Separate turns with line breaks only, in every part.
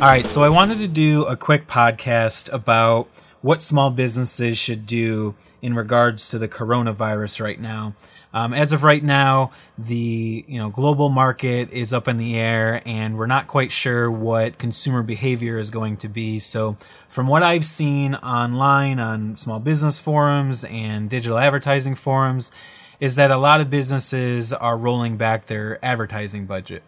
All right, so I wanted to do a quick podcast about what small businesses should do in regards to the coronavirus right now. Um, as of right now, the you know global market is up in the air, and we're not quite sure what consumer behavior is going to be. So, from what I've seen online on small business forums and digital advertising forums, is that a lot of businesses are rolling back their advertising budget.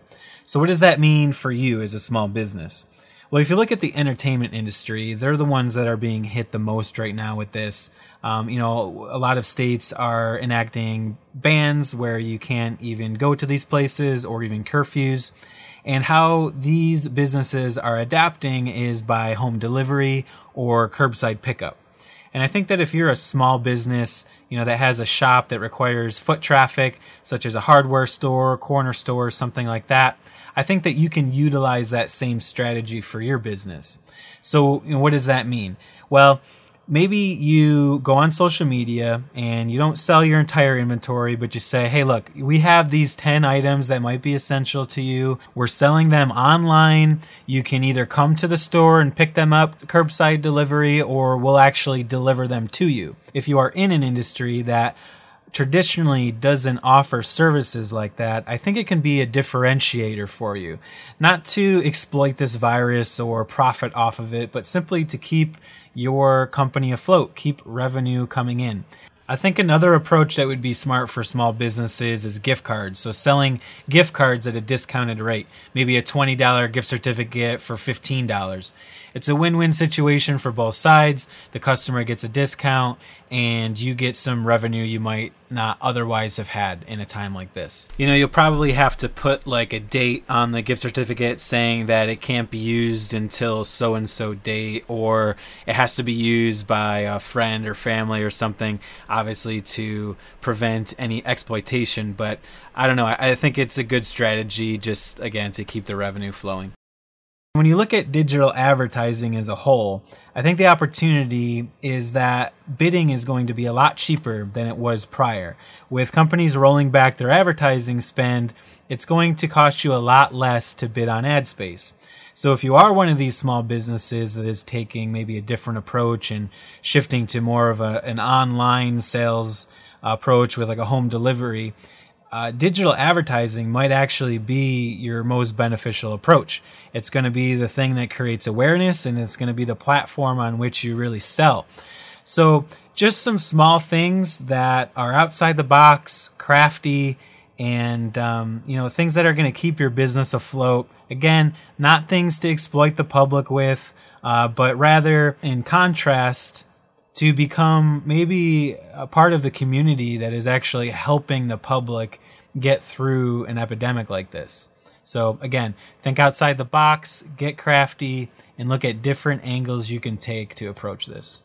So, what does that mean for you as a small business? Well, if you look at the entertainment industry, they're the ones that are being hit the most right now with this. Um, you know, a lot of states are enacting bans where you can't even go to these places or even curfews. And how these businesses are adapting is by home delivery or curbside pickup. And I think that if you're a small business, you know, that has a shop that requires foot traffic, such as a hardware store, corner store, something like that, I think that you can utilize that same strategy for your business. So, you know, what does that mean? Well, maybe you go on social media and you don't sell your entire inventory, but you say, hey, look, we have these 10 items that might be essential to you. We're selling them online. You can either come to the store and pick them up, curbside delivery, or we'll actually deliver them to you. If you are in an industry that traditionally doesn't offer services like that, I think it can be a differentiator for you. Not to exploit this virus or profit off of it, but simply to keep your company afloat, keep revenue coming in. I think another approach that would be smart for small businesses is gift cards. So selling gift cards at a discounted rate, maybe a $20 gift certificate for $15. It's a win-win situation for both sides. The customer gets a discount and you get some revenue you might not otherwise have had in a time like this. You know, you'll probably have to put like a date on the gift certificate saying that it can't be used until so and so date or it has to be used by a friend or family or something, obviously to prevent any exploitation. But I don't know. I, think it's a good strategy just, again, to keep the revenue flowing. When you look at digital advertising as a whole, I think the opportunity is that bidding is going to be a lot cheaper than it was prior. With companies rolling back their advertising spend, it's going to cost you a lot less to bid on ad space. So if you are one of these small businesses that is taking maybe a different approach and shifting to more of a, an online sales uh, approach with like a home delivery, uh, digital advertising might actually be your most beneficial approach. It's going to be the thing that creates awareness and it's going to be the platform on which you really sell. So, just some small things that are outside the box, crafty, and um, you know things that are going to keep your business afloat. Again, not things to exploit the public with, uh, but rather in contrast to become maybe a part of the community that is actually helping the public get through an epidemic like this. So, again, think outside the box, get crafty, and look at different angles you can take to approach this.